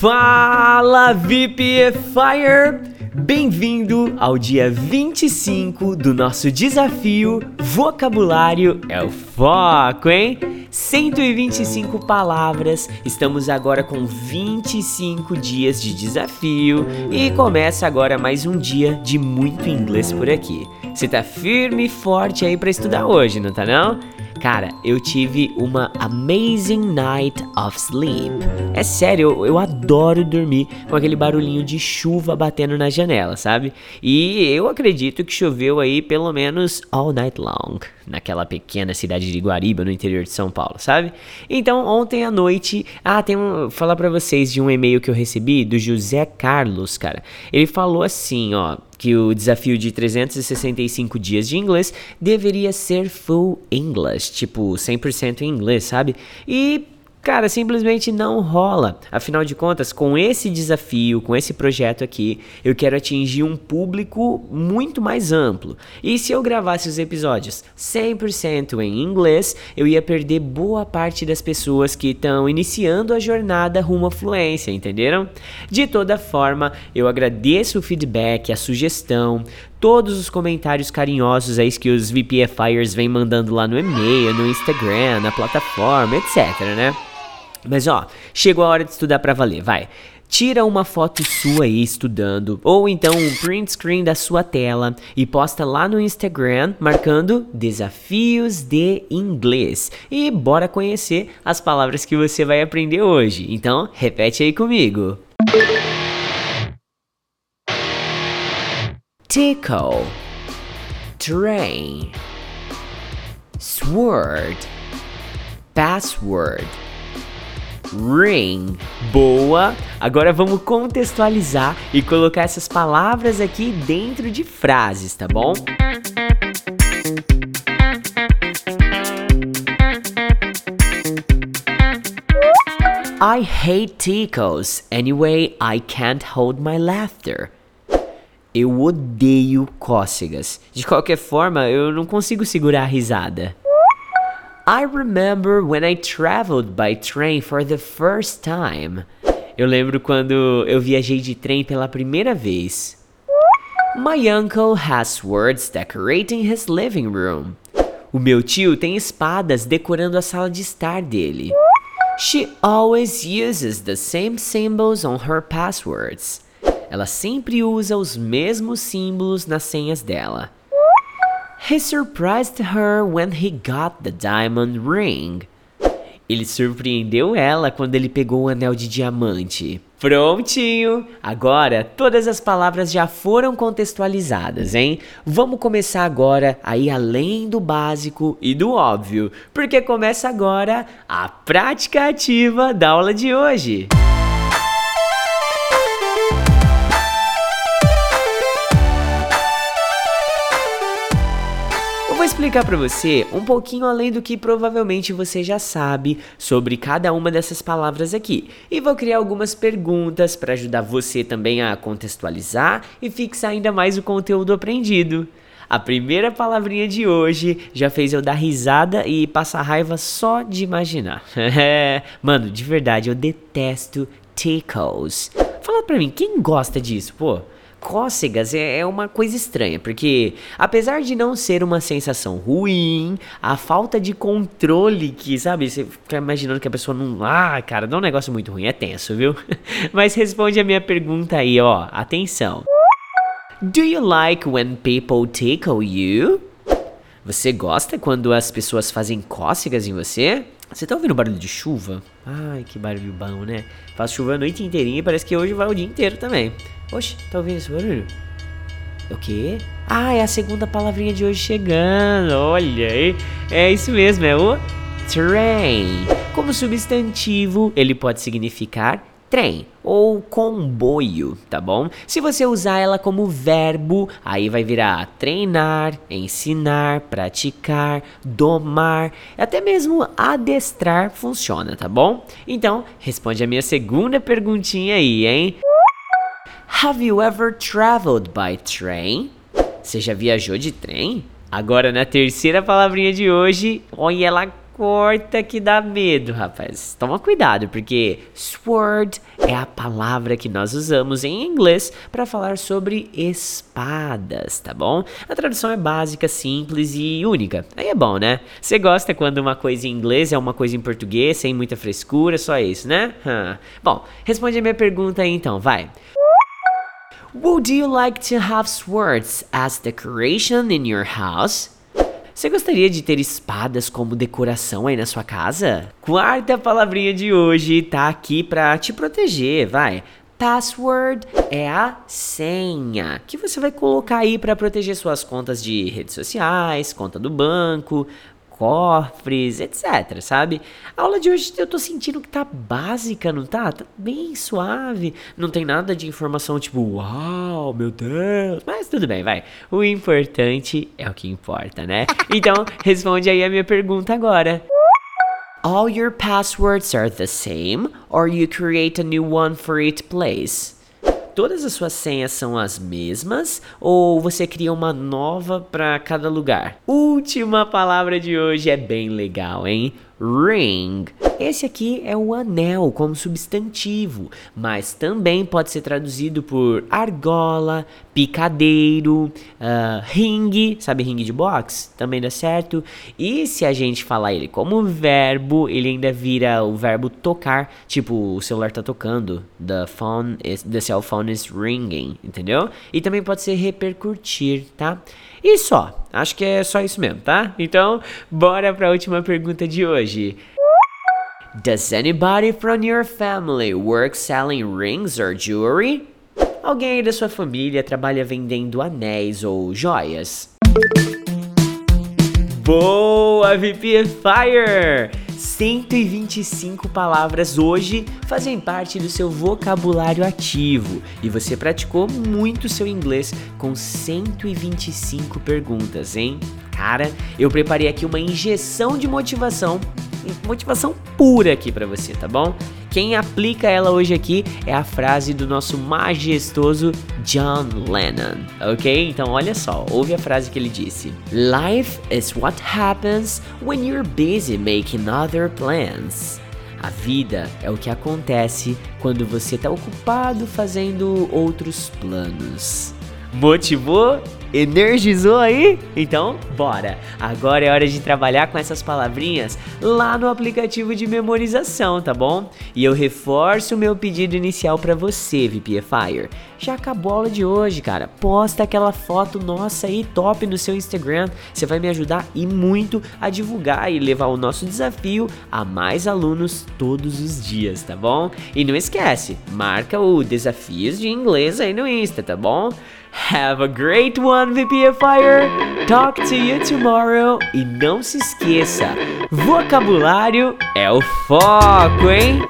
Fala VPFire! Bem-vindo ao dia 25 do nosso desafio Vocabulário é o Foco, hein? 125 palavras, estamos agora com 25 dias de desafio e começa agora mais um dia de muito inglês por aqui. Você tá firme e forte aí para estudar hoje, não tá não? Cara, eu tive uma amazing night of sleep. É sério, eu, eu, adoro dormir com aquele barulhinho de chuva batendo na janela, sabe? E eu acredito que choveu aí pelo menos all night long, naquela pequena cidade de Guariba, no interior de São Paulo, sabe? Então, ontem à noite, ah, tem um, falar para vocês de um e-mail que eu recebi do José Carlos, cara. Ele falou assim, ó, que o desafio de 365 dias de inglês deveria ser full English, tipo 100% em inglês, sabe? E Cara, simplesmente não rola. Afinal de contas, com esse desafio, com esse projeto aqui, eu quero atingir um público muito mais amplo. E se eu gravasse os episódios 100% em inglês, eu ia perder boa parte das pessoas que estão iniciando a jornada rumo à fluência, entenderam? De toda forma, eu agradeço o feedback, a sugestão, todos os comentários carinhosos aí que os VPFires vêm mandando lá no e-mail, no Instagram, na plataforma, etc, né? Mas ó, chegou a hora de estudar para valer, vai. Tira uma foto sua aí estudando, ou então um print screen da sua tela e posta lá no Instagram marcando Desafios de Inglês. E bora conhecer as palavras que você vai aprender hoje. Então, repete aí comigo. Tickle Train Sword Password ring. Boa! Agora vamos contextualizar e colocar essas palavras aqui dentro de frases, tá bom? I hate tickles. Anyway, I can't hold my laughter. Eu odeio cócegas. De qualquer forma, eu não consigo segurar a risada. I remember when I traveled by train for the first time. Eu lembro quando eu viajei de trem pela primeira vez. My uncle has swords decorating his living room. O meu tio tem espadas decorando a sala de estar dele. She always uses the same symbols on her passwords. Ela sempre usa os mesmos símbolos nas senhas dela. He surprised her when he got the diamond ring. Ele surpreendeu ela quando ele pegou o anel de diamante. Prontinho! Agora todas as palavras já foram contextualizadas, hein? Vamos começar agora a ir além do básico e do óbvio, porque começa agora a prática ativa da aula de hoje. Explicar para você um pouquinho além do que provavelmente você já sabe sobre cada uma dessas palavras aqui. E vou criar algumas perguntas para ajudar você também a contextualizar e fixar ainda mais o conteúdo aprendido. A primeira palavrinha de hoje já fez eu dar risada e passar raiva só de imaginar. Mano, de verdade, eu detesto tickles. Fala pra mim, quem gosta disso, pô? Cócegas é, é uma coisa estranha, porque apesar de não ser uma sensação ruim, a falta de controle que, sabe, você fica imaginando que a pessoa não. Ah, cara, dá um negócio muito ruim, é tenso, viu? Mas responde a minha pergunta aí, ó. Atenção. Do you like when people tickle you? Você gosta quando as pessoas fazem cócegas em você? Você tá ouvindo barulho de chuva? Ai, que barulho bom, né? Faz chuva a noite inteirinha e parece que hoje vai o dia inteiro também. Oxe, tá ouvindo esse barulho? O quê? Ah, é a segunda palavrinha de hoje chegando. Olha aí. É isso mesmo, é o train. Como substantivo, ele pode significar trem ou comboio, tá bom? Se você usar ela como verbo, aí vai virar treinar, ensinar, praticar, domar, até mesmo adestrar funciona, tá bom? Então, responde a minha segunda perguntinha aí, hein? Have you ever traveled by train? Você já viajou de trem? Agora na terceira palavrinha de hoje, olha ela corta que dá medo, rapaz. Toma cuidado, porque sword é a palavra que nós usamos em inglês para falar sobre espadas, tá bom? A tradução é básica, simples e única. Aí é bom, né? Você gosta quando uma coisa em inglês é uma coisa em português, sem muita frescura, só isso, né? Bom, responde a minha pergunta aí então, vai. Would you like to have swords as decoration in your house? Você gostaria de ter espadas como decoração aí na sua casa? Quarta palavrinha de hoje tá aqui pra te proteger, vai. Password é a senha que você vai colocar aí para proteger suas contas de redes sociais, conta do banco, cofres, etc, sabe? A aula de hoje eu tô sentindo que tá básica, não tá? Tá bem suave, não tem nada de informação tipo, uau, meu Deus. Mas tudo bem, vai. O importante é o que importa, né? Então, responde aí a minha pergunta agora. All your passwords are the same or you create a new one for each place? Todas as suas senhas são as mesmas ou você cria uma nova para cada lugar? Última palavra de hoje é bem legal, hein? Ring. Esse aqui é o anel como substantivo, mas também pode ser traduzido por argola, picadeiro, uh, ringue, sabe ringue de boxe? Também dá certo. E se a gente falar ele como verbo, ele ainda vira o verbo tocar, tipo o celular tá tocando, the phone is, the cell phone is ringing, entendeu? E também pode ser repercutir, tá? E só, acho que é só isso mesmo, tá? Então, bora para a última pergunta de hoje. Does anybody from your family work selling rings or jewelry? Alguém aí da sua família trabalha vendendo anéis ou joias? Boa, VP Fire! 125 palavras hoje fazem parte do seu vocabulário ativo e você praticou muito seu inglês com 125 perguntas, hein? Cara, eu preparei aqui uma injeção de motivação, motivação pura aqui para você, tá bom? Quem aplica ela hoje aqui é a frase do nosso majestoso John Lennon, ok? Então olha só, ouve a frase que ele disse: Life is what happens when you're busy making other plans. A vida é o que acontece quando você está ocupado fazendo outros planos. Motivou? Energizou aí? Então, bora! Agora é hora de trabalhar com essas palavrinhas lá no aplicativo de memorização, tá bom? E eu reforço o meu pedido inicial para você, VPFire. Já acabou a aula de hoje, cara. Posta aquela foto nossa aí top no seu Instagram. Você vai me ajudar e muito a divulgar e levar o nosso desafio a mais alunos todos os dias, tá bom? E não esquece, marca o Desafios de Inglês aí no Insta, tá bom? Have a great one, VPFire! Talk to you tomorrow! E não se esqueça, vocabulário é o foco, hein?